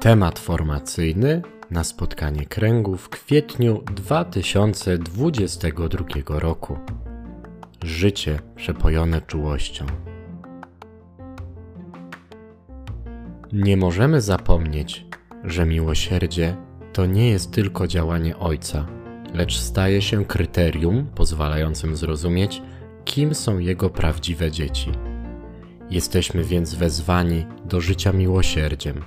Temat formacyjny na spotkanie kręgu w kwietniu 2022 roku. Życie przepojone czułością. Nie możemy zapomnieć, że miłosierdzie to nie jest tylko działanie Ojca, lecz staje się kryterium pozwalającym zrozumieć, kim są Jego prawdziwe dzieci. Jesteśmy więc wezwani do życia miłosierdziem,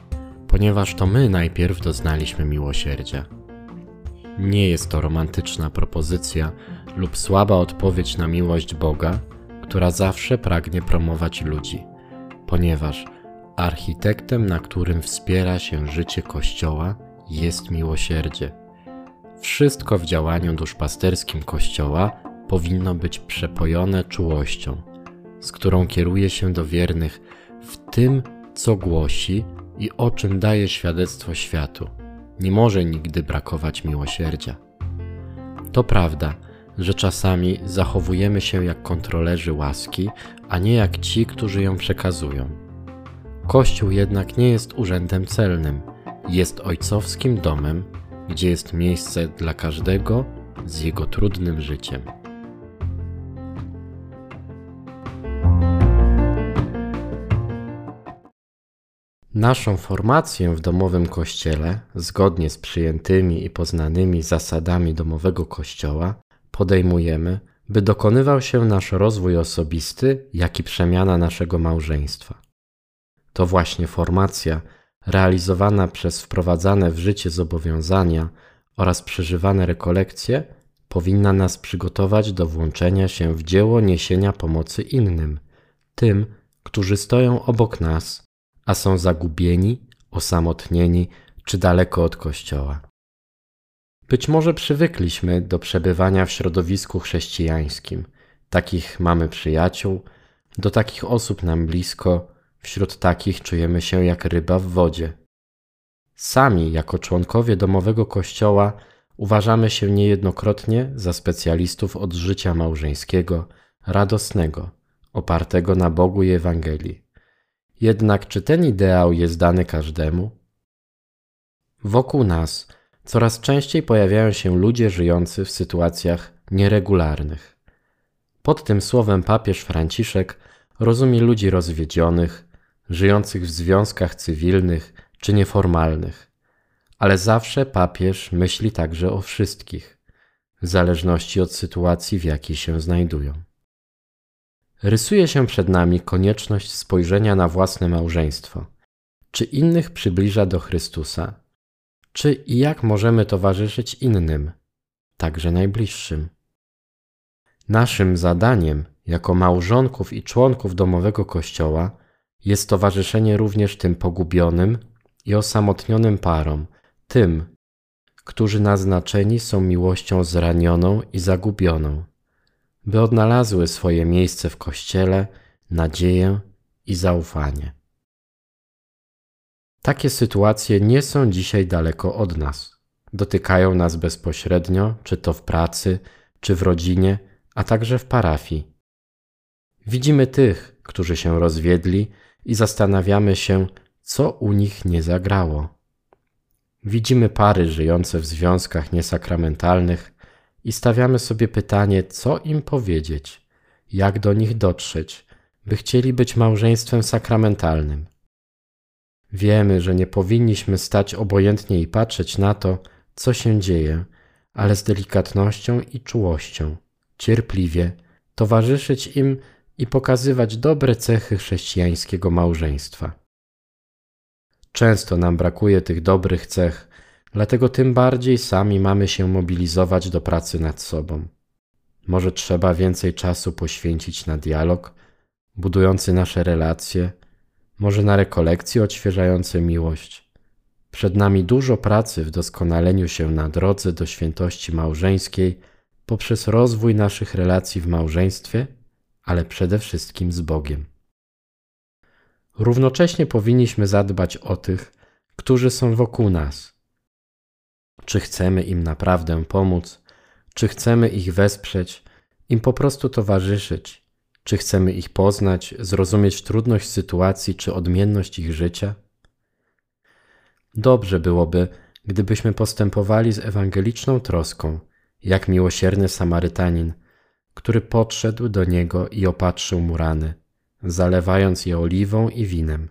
ponieważ to my najpierw doznaliśmy miłosierdzia. Nie jest to romantyczna propozycja lub słaba odpowiedź na miłość Boga, która zawsze pragnie promować ludzi, ponieważ architektem, na którym wspiera się życie Kościoła, jest miłosierdzie. Wszystko w działaniu duszpasterskim Kościoła powinno być przepojone czułością, z którą kieruje się do wiernych w tym, co głosi i o czym daje świadectwo światu. Nie może nigdy brakować miłosierdzia. To prawda, że czasami zachowujemy się jak kontrolerzy łaski, a nie jak ci, którzy ją przekazują. Kościół jednak nie jest urzędem celnym, jest ojcowskim domem, gdzie jest miejsce dla każdego z jego trudnym życiem. Naszą formację w domowym kościele, zgodnie z przyjętymi i poznanymi zasadami domowego kościoła, podejmujemy, by dokonywał się nasz rozwój osobisty, jak i przemiana naszego małżeństwa. To właśnie formacja, realizowana przez wprowadzane w życie zobowiązania oraz przeżywane rekolekcje, powinna nas przygotować do włączenia się w dzieło niesienia pomocy innym, tym, którzy stoją obok nas a są zagubieni, osamotnieni czy daleko od Kościoła. Być może przywykliśmy do przebywania w środowisku chrześcijańskim. Takich mamy przyjaciół, do takich osób nam blisko, wśród takich czujemy się jak ryba w wodzie. Sami, jako członkowie domowego kościoła, uważamy się niejednokrotnie za specjalistów od życia małżeńskiego, radosnego, opartego na Bogu i Ewangelii. Jednak czy ten ideał jest dany każdemu? Wokół nas coraz częściej pojawiają się ludzie żyjący w sytuacjach nieregularnych. Pod tym słowem papież Franciszek rozumie ludzi rozwiedzionych, żyjących w związkach cywilnych czy nieformalnych, ale zawsze papież myśli także o wszystkich, w zależności od sytuacji, w jakiej się znajdują. Rysuje się przed nami konieczność spojrzenia na własne małżeństwo. Czy innych przybliża do Chrystusa? Czy i jak możemy towarzyszyć innym, także najbliższym? Naszym zadaniem, jako małżonków i członków domowego kościoła, jest towarzyszenie również tym pogubionym i osamotnionym parom, tym, którzy naznaczeni są miłością zranioną i zagubioną by odnalazły swoje miejsce w Kościele, nadzieję i zaufanie. Takie sytuacje nie są dzisiaj daleko od nas. Dotykają nas bezpośrednio, czy to w pracy, czy w rodzinie, a także w parafii. Widzimy tych, którzy się rozwiedli i zastanawiamy się, co u nich nie zagrało. Widzimy pary żyjące w związkach niesakramentalnych, i stawiamy sobie pytanie, co im powiedzieć, jak do nich dotrzeć, by chcieli być małżeństwem sakramentalnym. Wiemy, że nie powinniśmy stać obojętnie i patrzeć na to, co się dzieje, ale z delikatnością i czułością, cierpliwie towarzyszyć im i pokazywać dobre cechy chrześcijańskiego małżeństwa. Często nam brakuje tych dobrych cech Dlatego tym bardziej sami mamy się mobilizować do pracy nad sobą. Może trzeba więcej czasu poświęcić na dialog, budujący nasze relacje, może na rekolekcje odświeżające miłość. Przed nami dużo pracy w doskonaleniu się na drodze do świętości małżeńskiej poprzez rozwój naszych relacji w małżeństwie, ale przede wszystkim z Bogiem. Równocześnie powinniśmy zadbać o tych, którzy są wokół nas czy chcemy im naprawdę pomóc, czy chcemy ich wesprzeć im po prostu towarzyszyć? Czy chcemy ich poznać, zrozumieć trudność sytuacji czy odmienność ich życia? Dobrze byłoby, gdybyśmy postępowali z ewangeliczną troską, jak miłosierny Samarytanin, który podszedł do niego i opatrzył mu rany, zalewając je oliwą i winem.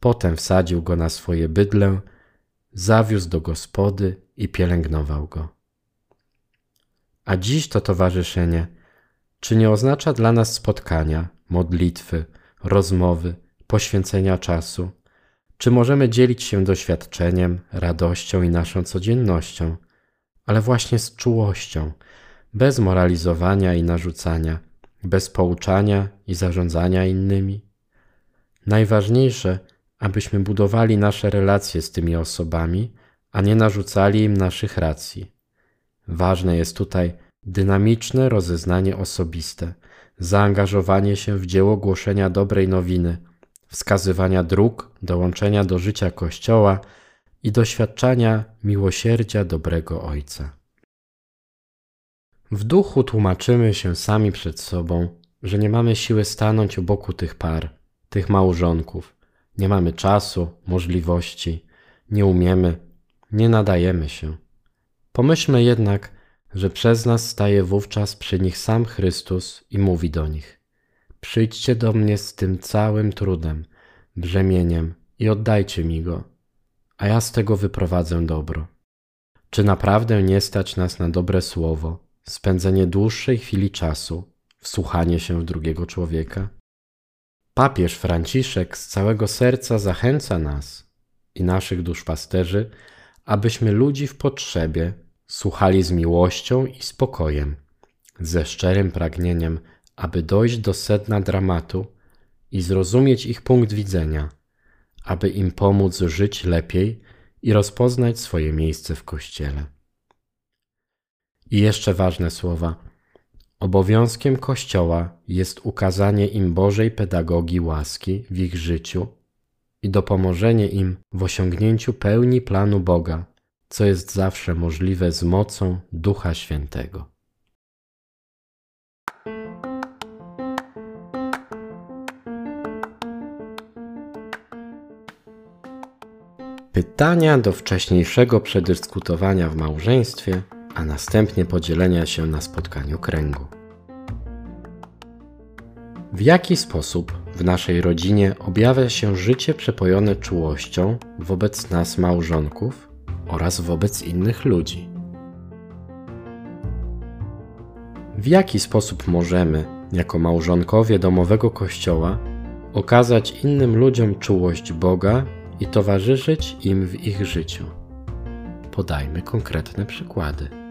Potem wsadził go na swoje bydlę, zawiózł do gospody i pielęgnował go. A dziś to towarzyszenie, czy nie oznacza dla nas spotkania, modlitwy, rozmowy, poświęcenia czasu? Czy możemy dzielić się doświadczeniem, radością i naszą codziennością, ale właśnie z czułością, bez moralizowania i narzucania, bez pouczania i zarządzania innymi? Najważniejsze, abyśmy budowali nasze relacje z tymi osobami, a nie narzucali im naszych racji. Ważne jest tutaj dynamiczne rozeznanie osobiste, zaangażowanie się w dzieło głoszenia dobrej nowiny, wskazywania dróg, dołączenia do życia Kościoła i doświadczania miłosierdzia dobrego Ojca. W duchu tłumaczymy się sami przed sobą, że nie mamy siły stanąć u boku tych par, tych małżonków. Nie mamy czasu, możliwości, nie umiemy, nie nadajemy się. Pomyślmy jednak, że przez nas staje wówczas przy nich sam Chrystus i mówi do nich: Przyjdźcie do mnie z tym całym trudem, brzemieniem i oddajcie mi go, a ja z tego wyprowadzę dobro. Czy naprawdę nie stać nas na dobre słowo, spędzenie dłuższej chwili czasu, wsłuchanie się w drugiego człowieka? Papież Franciszek z całego serca zachęca nas i naszych duszpasterzy, abyśmy ludzi w potrzebie słuchali z miłością i spokojem, ze szczerym pragnieniem, aby dojść do sedna dramatu i zrozumieć ich punkt widzenia, aby im pomóc żyć lepiej i rozpoznać swoje miejsce w Kościele. I jeszcze ważne słowa. Obowiązkiem Kościoła jest ukazanie im Bożej pedagogii łaski w ich życiu i dopomożenie im w osiągnięciu pełni planu Boga, co jest zawsze możliwe z mocą Ducha Świętego. Pytania do wcześniejszego przedyskutowania w małżeństwie, a następnie podzielenia się na spotkaniu kręgu. W jaki sposób w naszej rodzinie objawia się życie przepojone czułością wobec nas małżonków oraz wobec innych ludzi? W jaki sposób możemy, jako małżonkowie domowego kościoła, okazać innym ludziom czułość Boga i towarzyszyć im w ich życiu? Podajmy konkretne przykłady.